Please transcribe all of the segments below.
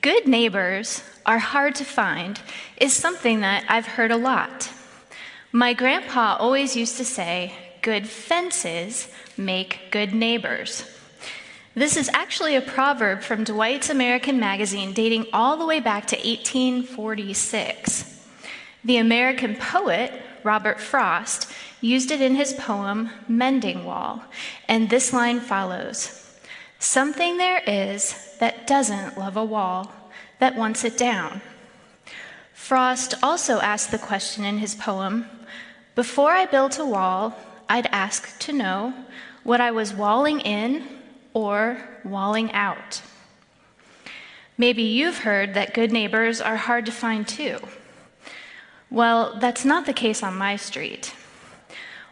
Good neighbors are hard to find is something that I've heard a lot. My grandpa always used to say, good fences make good neighbors. This is actually a proverb from Dwight's American Magazine dating all the way back to 1846. The American poet, Robert Frost, used it in his poem Mending Wall, and this line follows Something there is that doesn't love a wall, that wants it down. Frost also asked the question in his poem Before I built a wall, I'd ask to know what I was walling in or walling out. Maybe you've heard that good neighbors are hard to find too. Well, that's not the case on my street.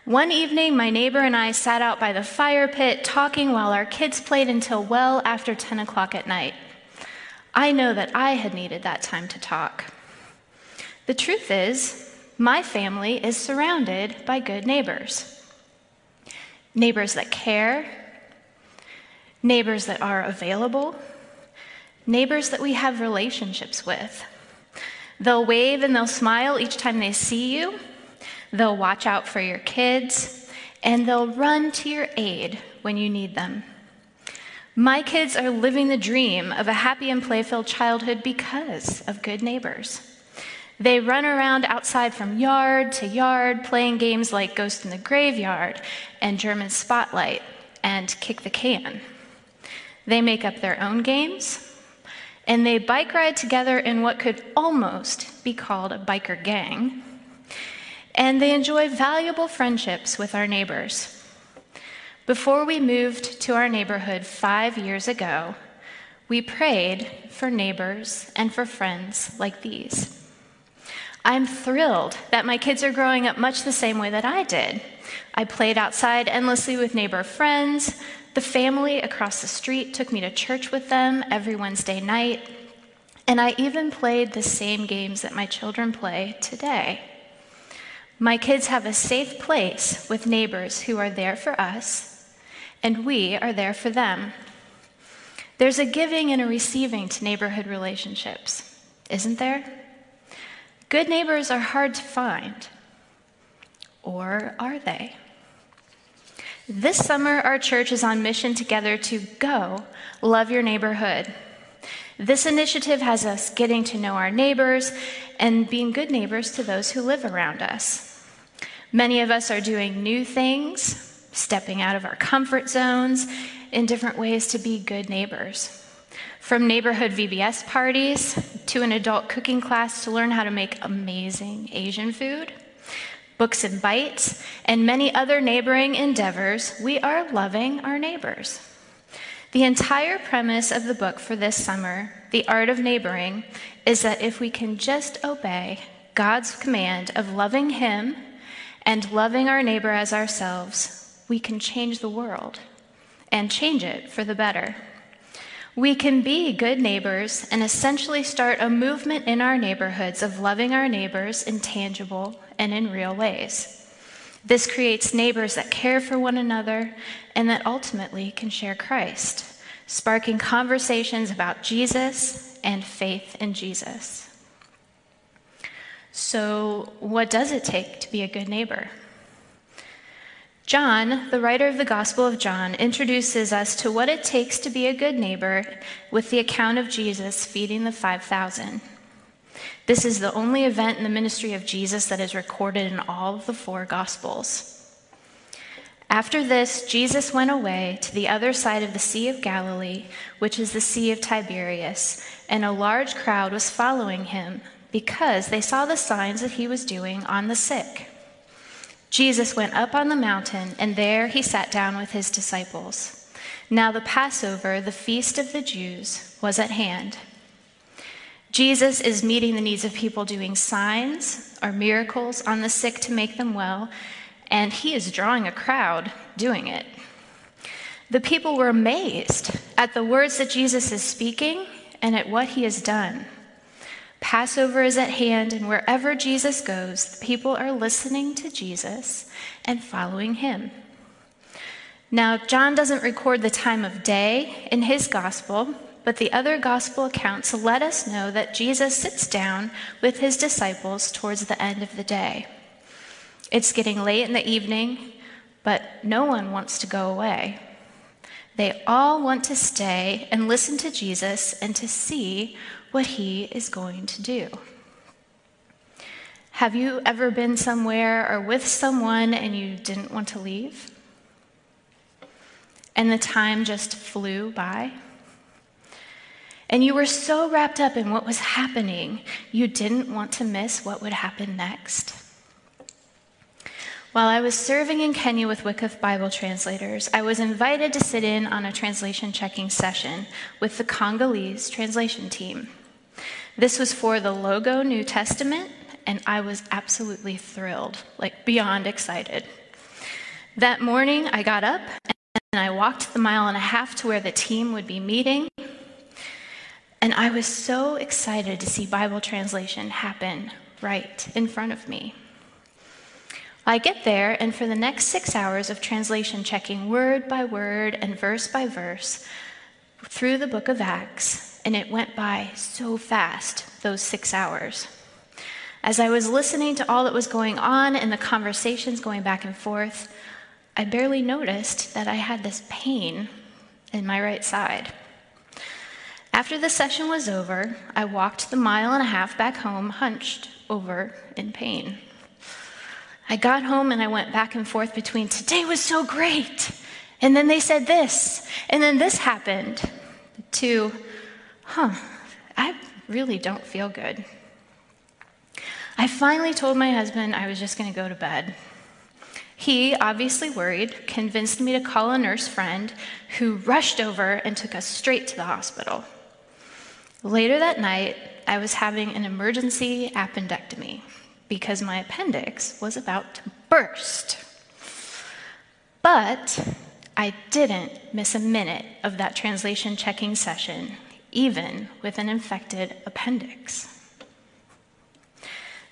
One evening, my neighbor and I sat out by the fire pit talking while our kids played until well after 10 o'clock at night. I know that I had needed that time to talk. The truth is, my family is surrounded by good neighbors neighbors that care, neighbors that are available, neighbors that we have relationships with. They'll wave and they'll smile each time they see you. They'll watch out for your kids, and they'll run to your aid when you need them. My kids are living the dream of a happy and play filled childhood because of good neighbors. They run around outside from yard to yard, playing games like Ghost in the Graveyard and German Spotlight and Kick the Can. They make up their own games, and they bike ride together in what could almost be called a biker gang. And they enjoy valuable friendships with our neighbors. Before we moved to our neighborhood five years ago, we prayed for neighbors and for friends like these. I'm thrilled that my kids are growing up much the same way that I did. I played outside endlessly with neighbor friends. The family across the street took me to church with them every Wednesday night. And I even played the same games that my children play today. My kids have a safe place with neighbors who are there for us, and we are there for them. There's a giving and a receiving to neighborhood relationships, isn't there? Good neighbors are hard to find. Or are they? This summer, our church is on mission together to go love your neighborhood. This initiative has us getting to know our neighbors and being good neighbors to those who live around us. Many of us are doing new things, stepping out of our comfort zones in different ways to be good neighbors. From neighborhood VBS parties to an adult cooking class to learn how to make amazing Asian food, books and bites, and many other neighboring endeavors, we are loving our neighbors. The entire premise of the book for this summer, The Art of Neighboring, is that if we can just obey God's command of loving Him and loving our neighbor as ourselves, we can change the world and change it for the better. We can be good neighbors and essentially start a movement in our neighborhoods of loving our neighbors in tangible and in real ways. This creates neighbors that care for one another and that ultimately can share Christ, sparking conversations about Jesus and faith in Jesus. So, what does it take to be a good neighbor? John, the writer of the Gospel of John, introduces us to what it takes to be a good neighbor with the account of Jesus feeding the 5,000. This is the only event in the ministry of Jesus that is recorded in all of the four Gospels. After this, Jesus went away to the other side of the Sea of Galilee, which is the Sea of Tiberias, and a large crowd was following him because they saw the signs that he was doing on the sick. Jesus went up on the mountain, and there he sat down with his disciples. Now the Passover, the feast of the Jews, was at hand. Jesus is meeting the needs of people doing signs or miracles on the sick to make them well, and he is drawing a crowd doing it. The people were amazed at the words that Jesus is speaking and at what he has done. Passover is at hand, and wherever Jesus goes, the people are listening to Jesus and following him. Now, John doesn't record the time of day in his gospel, but the other gospel accounts let us know that Jesus sits down with his disciples towards the end of the day. It's getting late in the evening, but no one wants to go away. They all want to stay and listen to Jesus and to see what he is going to do. Have you ever been somewhere or with someone and you didn't want to leave? And the time just flew by? And you were so wrapped up in what was happening, you didn't want to miss what would happen next. While I was serving in Kenya with Wycliffe Bible translators, I was invited to sit in on a translation checking session with the Congolese translation team. This was for the Logo New Testament, and I was absolutely thrilled, like beyond excited. That morning, I got up and I walked the mile and a half to where the team would be meeting. And I was so excited to see Bible translation happen right in front of me. I get there, and for the next six hours of translation checking word by word and verse by verse through the book of Acts, and it went by so fast, those six hours. As I was listening to all that was going on and the conversations going back and forth, I barely noticed that I had this pain in my right side. After the session was over, I walked the mile and a half back home, hunched over in pain. I got home and I went back and forth between today was so great, and then they said this, and then this happened, to, huh, I really don't feel good. I finally told my husband I was just going to go to bed. He, obviously worried, convinced me to call a nurse friend who rushed over and took us straight to the hospital. Later that night, I was having an emergency appendectomy because my appendix was about to burst. But I didn't miss a minute of that translation checking session, even with an infected appendix.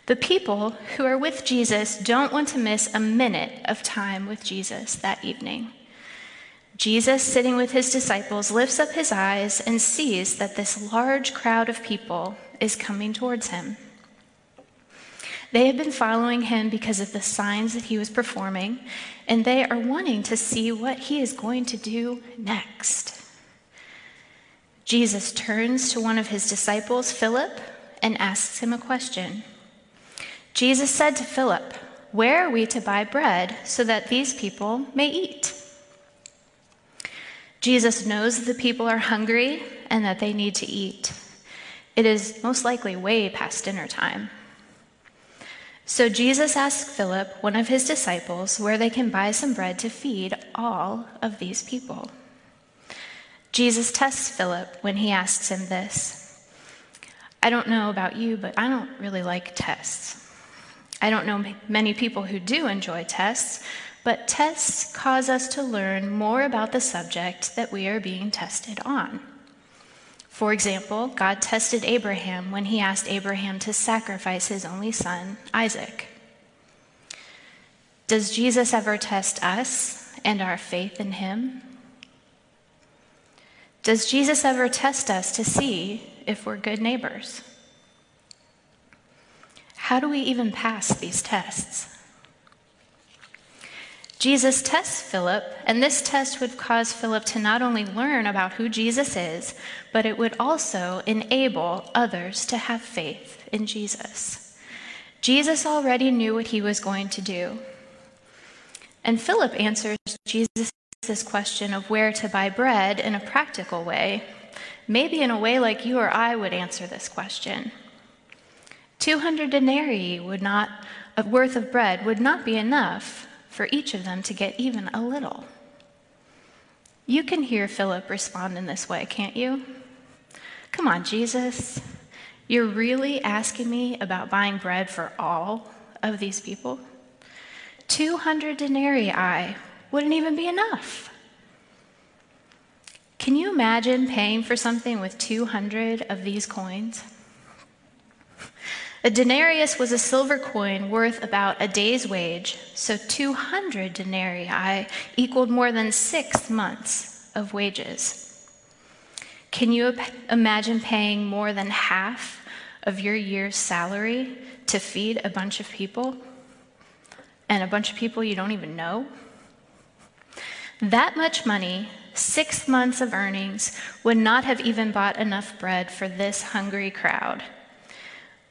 The people who are with Jesus don't want to miss a minute of time with Jesus that evening. Jesus, sitting with his disciples, lifts up his eyes and sees that this large crowd of people is coming towards him. They have been following him because of the signs that he was performing, and they are wanting to see what he is going to do next. Jesus turns to one of his disciples, Philip, and asks him a question. Jesus said to Philip, Where are we to buy bread so that these people may eat? Jesus knows that the people are hungry and that they need to eat. It is most likely way past dinner time. So Jesus asked Philip, one of his disciples, where they can buy some bread to feed all of these people. Jesus tests Philip when he asks him this I don't know about you, but I don't really like tests. I don't know many people who do enjoy tests, but tests cause us to learn more about the subject that we are being tested on. For example, God tested Abraham when he asked Abraham to sacrifice his only son, Isaac. Does Jesus ever test us and our faith in him? Does Jesus ever test us to see if we're good neighbors? How do we even pass these tests? Jesus tests Philip, and this test would cause Philip to not only learn about who Jesus is, but it would also enable others to have faith in Jesus. Jesus already knew what he was going to do. And Philip answers Jesus' question of where to buy bread in a practical way, maybe in a way like you or I would answer this question. 200 denarii would not, worth of bread would not be enough for each of them to get even a little. You can hear Philip respond in this way, can't you? Come on, Jesus. You're really asking me about buying bread for all of these people? 200 denarii wouldn't even be enough. Can you imagine paying for something with 200 of these coins? A denarius was a silver coin worth about a day's wage, so 200 denarii equaled more than six months of wages. Can you imagine paying more than half of your year's salary to feed a bunch of people? And a bunch of people you don't even know? That much money, six months of earnings, would not have even bought enough bread for this hungry crowd.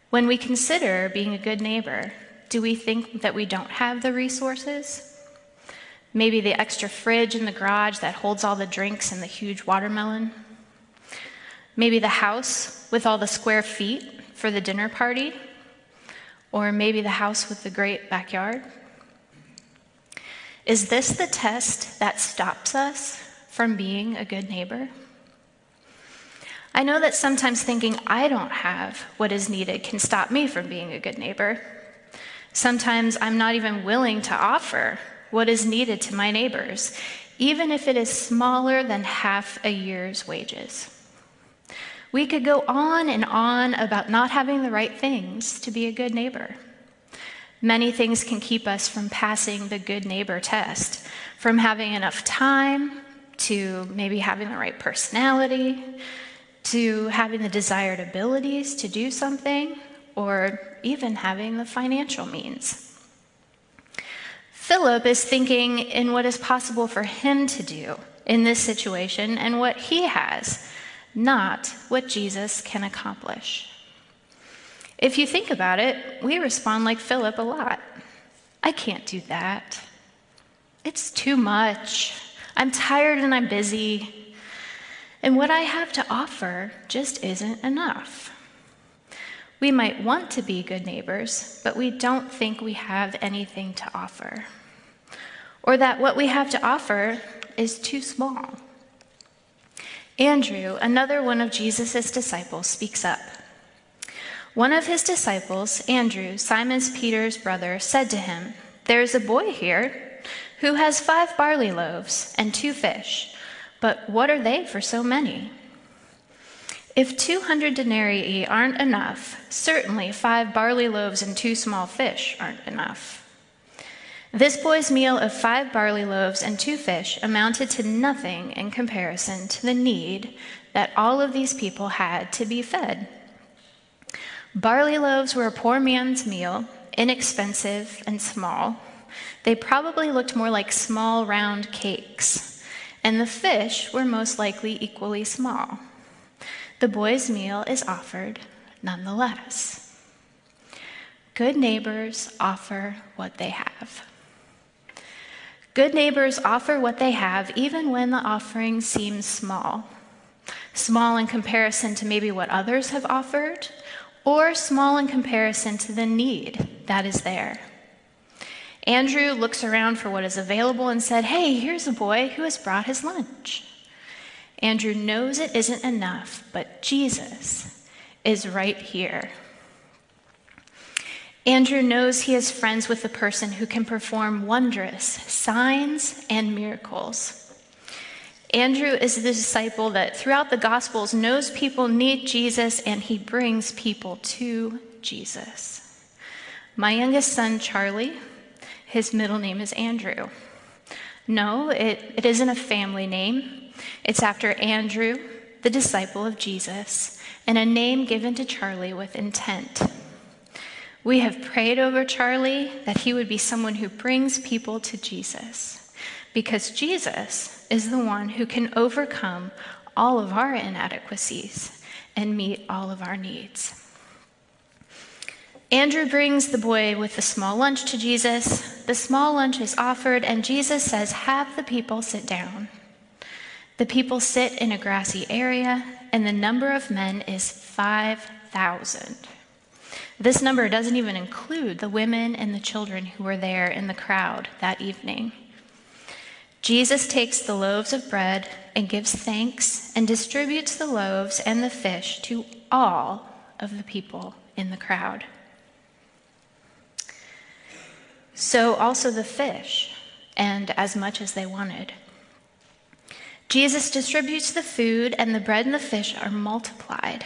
When we consider being a good neighbor, do we think that we don't have the resources? Maybe the extra fridge in the garage that holds all the drinks and the huge watermelon? Maybe the house with all the square feet for the dinner party? Or maybe the house with the great backyard? Is this the test that stops us from being a good neighbor? I know that sometimes thinking I don't have what is needed can stop me from being a good neighbor. Sometimes I'm not even willing to offer what is needed to my neighbors, even if it is smaller than half a year's wages. We could go on and on about not having the right things to be a good neighbor. Many things can keep us from passing the good neighbor test, from having enough time to maybe having the right personality, to having the desired abilities to do something, or even having the financial means. Philip is thinking in what is possible for him to do in this situation and what he has, not what Jesus can accomplish. If you think about it, we respond like Philip a lot. I can't do that. It's too much. I'm tired and I'm busy. And what I have to offer just isn't enough. We might want to be good neighbors, but we don't think we have anything to offer. Or that what we have to offer is too small. Andrew, another one of Jesus' disciples, speaks up. One of his disciples, Andrew, Simon Peter's brother, said to him, There is a boy here who has five barley loaves and two fish, but what are they for so many? If 200 denarii aren't enough, certainly five barley loaves and two small fish aren't enough. This boy's meal of five barley loaves and two fish amounted to nothing in comparison to the need that all of these people had to be fed. Barley loaves were a poor man's meal, inexpensive and small. They probably looked more like small round cakes, and the fish were most likely equally small. The boy's meal is offered nonetheless. Good neighbors offer what they have. Good neighbors offer what they have even when the offering seems small. Small in comparison to maybe what others have offered, or small in comparison to the need that is there. Andrew looks around for what is available and said, Hey, here's a boy who has brought his lunch. Andrew knows it isn't enough, but Jesus is right here. Andrew knows he is friends with the person who can perform wondrous signs and miracles. Andrew is the disciple that throughout the Gospels knows people need Jesus and he brings people to Jesus. My youngest son, Charlie, his middle name is Andrew. No, it, it isn't a family name. It's after Andrew, the disciple of Jesus, and a name given to Charlie with intent. We have prayed over Charlie that he would be someone who brings people to Jesus, because Jesus is the one who can overcome all of our inadequacies and meet all of our needs. Andrew brings the boy with the small lunch to Jesus. The small lunch is offered, and Jesus says, Have the people sit down. The people sit in a grassy area, and the number of men is 5,000. This number doesn't even include the women and the children who were there in the crowd that evening. Jesus takes the loaves of bread and gives thanks and distributes the loaves and the fish to all of the people in the crowd. So also the fish, and as much as they wanted. Jesus distributes the food, and the bread and the fish are multiplied,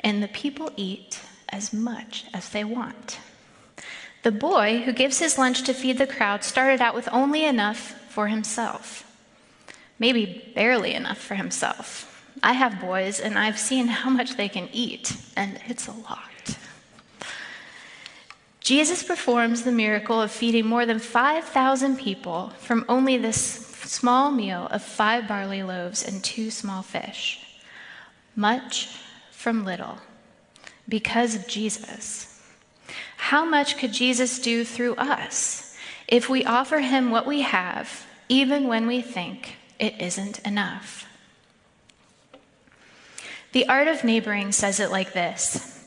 and the people eat as much as they want. The boy who gives his lunch to feed the crowd started out with only enough for himself, maybe barely enough for himself. I have boys, and I've seen how much they can eat, and it's a lot. Jesus performs the miracle of feeding more than 5,000 people from only this small meal of five barley loaves and two small fish. Much from little, because of Jesus. How much could Jesus do through us if we offer him what we have, even when we think it isn't enough? The art of neighboring says it like this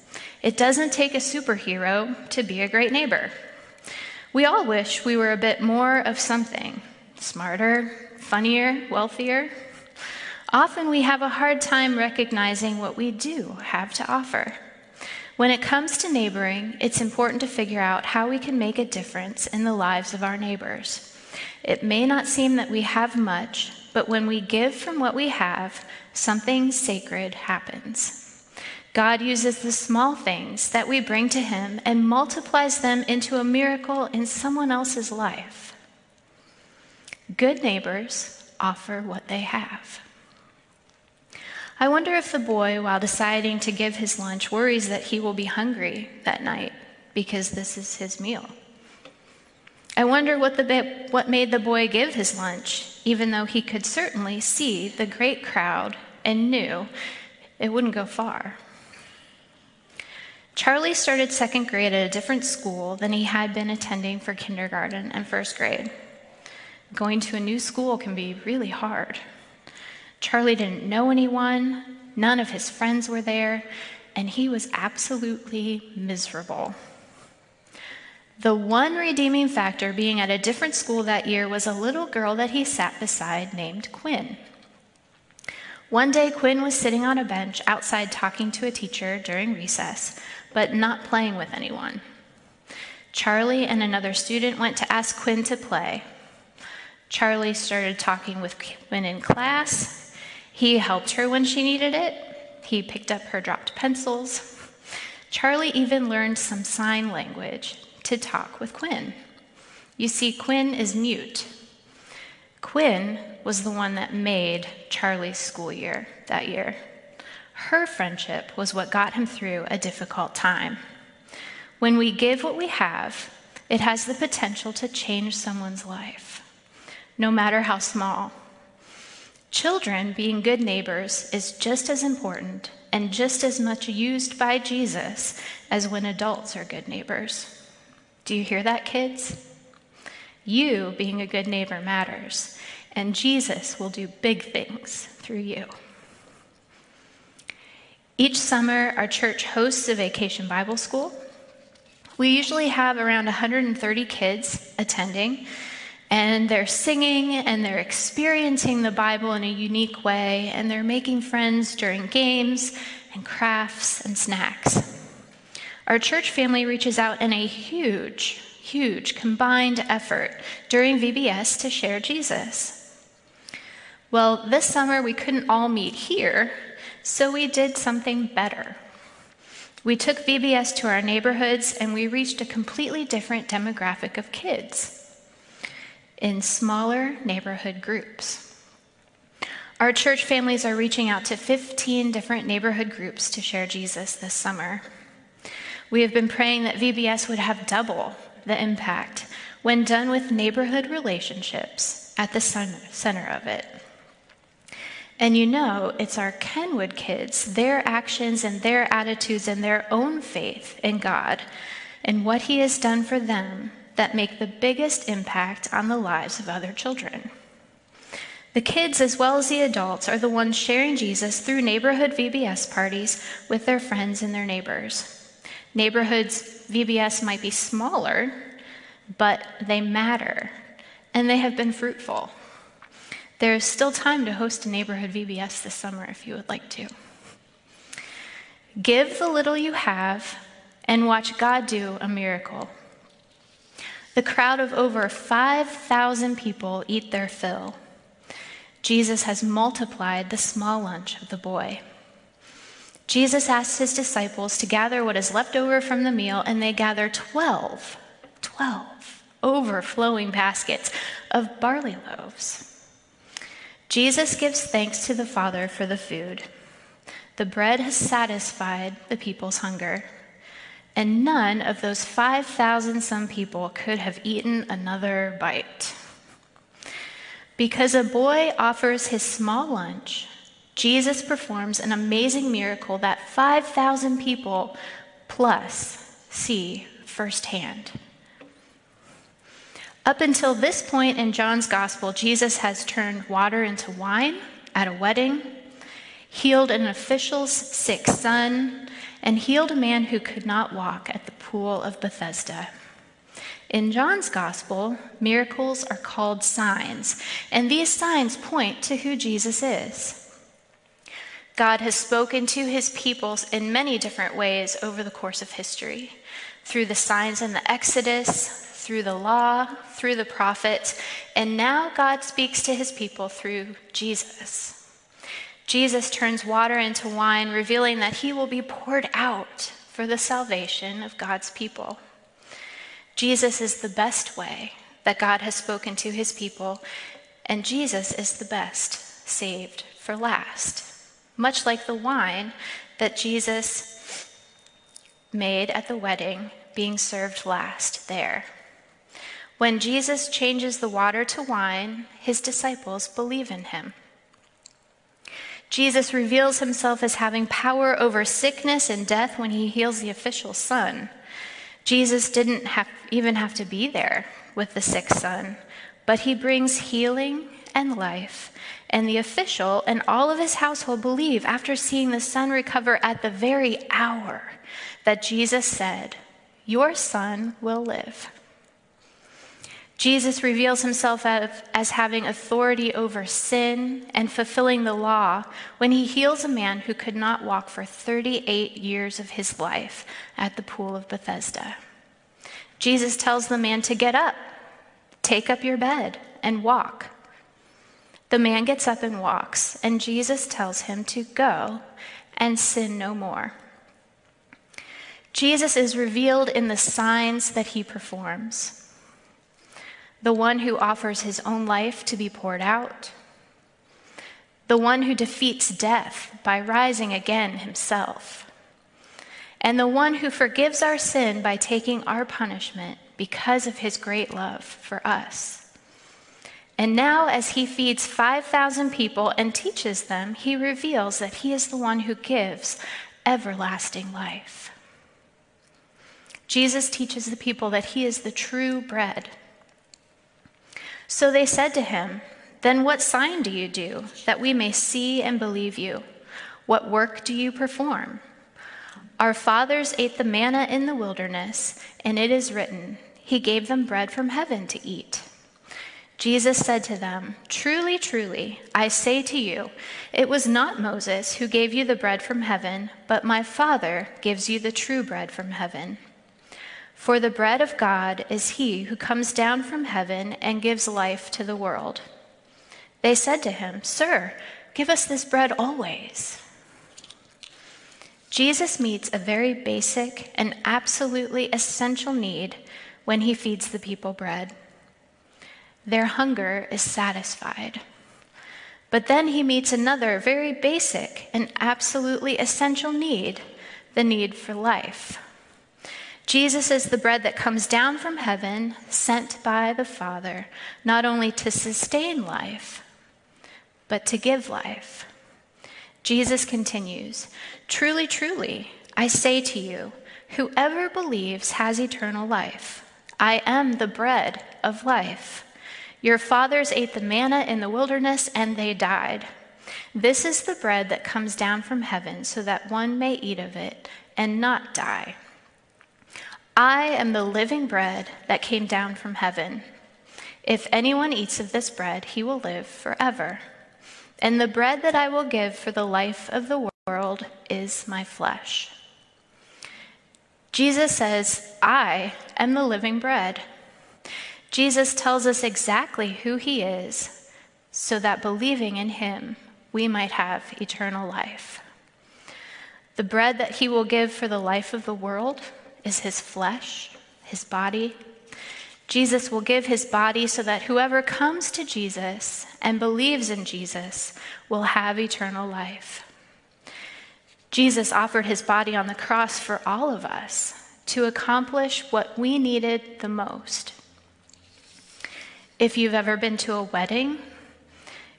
It doesn't take a superhero to be a great neighbor. We all wish we were a bit more of something smarter, funnier, wealthier. Often we have a hard time recognizing what we do have to offer. When it comes to neighboring, it's important to figure out how we can make a difference in the lives of our neighbors. It may not seem that we have much, but when we give from what we have, something sacred happens. God uses the small things that we bring to Him and multiplies them into a miracle in someone else's life. Good neighbors offer what they have. I wonder if the boy, while deciding to give his lunch, worries that he will be hungry that night because this is his meal. I wonder what, the, what made the boy give his lunch, even though he could certainly see the great crowd and knew it wouldn't go far. Charlie started second grade at a different school than he had been attending for kindergarten and first grade. Going to a new school can be really hard. Charlie didn't know anyone, none of his friends were there, and he was absolutely miserable. The one redeeming factor being at a different school that year was a little girl that he sat beside named Quinn. One day, Quinn was sitting on a bench outside talking to a teacher during recess, but not playing with anyone. Charlie and another student went to ask Quinn to play. Charlie started talking with Quinn in class. He helped her when she needed it. He picked up her dropped pencils. Charlie even learned some sign language to talk with Quinn. You see, Quinn is mute. Quinn was the one that made Charlie's school year that year. Her friendship was what got him through a difficult time. When we give what we have, it has the potential to change someone's life, no matter how small. Children being good neighbors is just as important and just as much used by Jesus as when adults are good neighbors. Do you hear that, kids? You being a good neighbor matters, and Jesus will do big things through you. Each summer, our church hosts a vacation Bible school. We usually have around 130 kids attending, and they're singing and they're experiencing the Bible in a unique way, and they're making friends during games and crafts and snacks. Our church family reaches out in a huge, huge combined effort during VBS to share Jesus. Well, this summer we couldn't all meet here, so we did something better. We took VBS to our neighborhoods and we reached a completely different demographic of kids in smaller neighborhood groups. Our church families are reaching out to 15 different neighborhood groups to share Jesus this summer. We have been praying that VBS would have double the impact when done with neighborhood relationships at the center of it. And you know, it's our Kenwood kids, their actions and their attitudes and their own faith in God and what He has done for them that make the biggest impact on the lives of other children. The kids, as well as the adults, are the ones sharing Jesus through neighborhood VBS parties with their friends and their neighbors. Neighborhoods, VBS might be smaller, but they matter, and they have been fruitful. There is still time to host a neighborhood VBS this summer if you would like to. Give the little you have and watch God do a miracle. The crowd of over 5,000 people eat their fill. Jesus has multiplied the small lunch of the boy. Jesus asks his disciples to gather what is left over from the meal, and they gather 12, 12 overflowing baskets of barley loaves. Jesus gives thanks to the Father for the food. The bread has satisfied the people's hunger, and none of those 5,000 some people could have eaten another bite. Because a boy offers his small lunch, Jesus performs an amazing miracle that 5,000 people plus see firsthand. Up until this point in John's gospel, Jesus has turned water into wine at a wedding, healed an official's sick son, and healed a man who could not walk at the pool of Bethesda. In John's gospel, miracles are called signs, and these signs point to who Jesus is. God has spoken to his peoples in many different ways over the course of history through the signs in the Exodus, through the law, through the prophets, and now God speaks to his people through Jesus. Jesus turns water into wine, revealing that he will be poured out for the salvation of God's people. Jesus is the best way that God has spoken to his people, and Jesus is the best saved for last. Much like the wine that Jesus made at the wedding being served last there. When Jesus changes the water to wine, his disciples believe in him. Jesus reveals himself as having power over sickness and death when he heals the official's son. Jesus didn't have, even have to be there with the sick son, but he brings healing and life. And the official and all of his household believe after seeing the son recover at the very hour that Jesus said, Your son will live. Jesus reveals himself as having authority over sin and fulfilling the law when he heals a man who could not walk for 38 years of his life at the pool of Bethesda. Jesus tells the man to get up, take up your bed, and walk. The man gets up and walks, and Jesus tells him to go and sin no more. Jesus is revealed in the signs that he performs the one who offers his own life to be poured out, the one who defeats death by rising again himself, and the one who forgives our sin by taking our punishment because of his great love for us. And now, as he feeds 5,000 people and teaches them, he reveals that he is the one who gives everlasting life. Jesus teaches the people that he is the true bread so they said to him, Then what sign do you do, that we may see and believe you? What work do you perform? Our fathers ate the manna in the wilderness, and it is written, He gave them bread from heaven to eat. Jesus said to them, Truly, truly, I say to you, it was not Moses who gave you the bread from heaven, but my Father gives you the true bread from heaven. For the bread of God is he who comes down from heaven and gives life to the world. They said to him, Sir, give us this bread always. Jesus meets a very basic and absolutely essential need when he feeds the people bread. Their hunger is satisfied. But then he meets another very basic and absolutely essential need the need for life. Jesus is the bread that comes down from heaven, sent by the Father, not only to sustain life, but to give life. Jesus continues Truly, truly, I say to you, whoever believes has eternal life. I am the bread of life. Your fathers ate the manna in the wilderness and they died. This is the bread that comes down from heaven so that one may eat of it and not die. I am the living bread that came down from heaven. If anyone eats of this bread, he will live forever. And the bread that I will give for the life of the world is my flesh. Jesus says, I am the living bread. Jesus tells us exactly who he is so that believing in him, we might have eternal life. The bread that he will give for the life of the world is his flesh, his body. Jesus will give his body so that whoever comes to Jesus and believes in Jesus will have eternal life. Jesus offered his body on the cross for all of us to accomplish what we needed the most. If you've ever been to a wedding,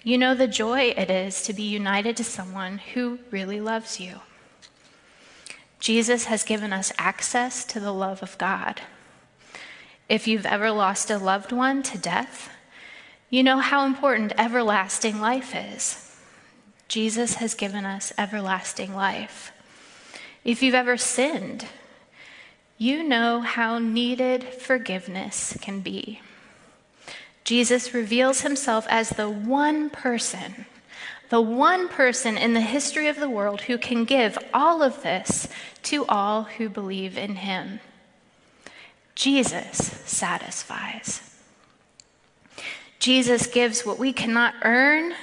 you know the joy it is to be united to someone who really loves you. Jesus has given us access to the love of God. If you've ever lost a loved one to death, you know how important everlasting life is. Jesus has given us everlasting life. If you've ever sinned, you know how needed forgiveness can be. Jesus reveals himself as the one person, the one person in the history of the world who can give all of this to all who believe in him. Jesus satisfies. Jesus gives what we cannot earn,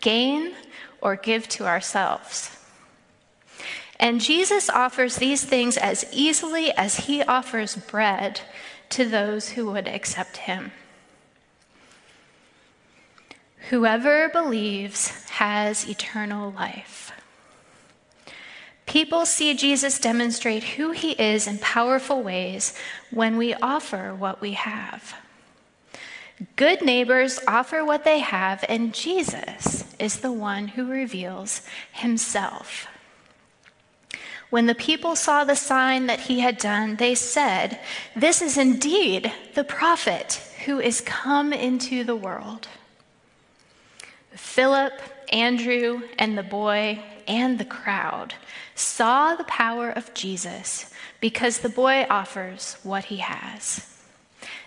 gain, or give to ourselves. And Jesus offers these things as easily as he offers bread to those who would accept him. Whoever believes has eternal life. People see Jesus demonstrate who he is in powerful ways when we offer what we have. Good neighbors offer what they have, and Jesus is the one who reveals himself. When the people saw the sign that he had done, they said, This is indeed the prophet who is come into the world. Philip, Andrew, and the boy and the crowd saw the power of Jesus because the boy offers what he has.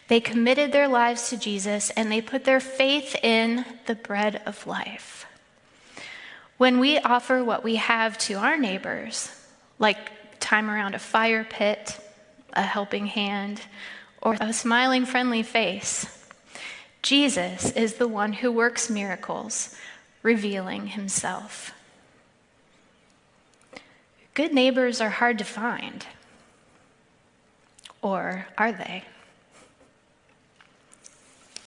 They committed their lives to Jesus and they put their faith in the bread of life. When we offer what we have to our neighbors, like time around a fire pit, a helping hand, or a smiling, friendly face, Jesus is the one who works miracles, revealing himself. Good neighbors are hard to find. Or are they?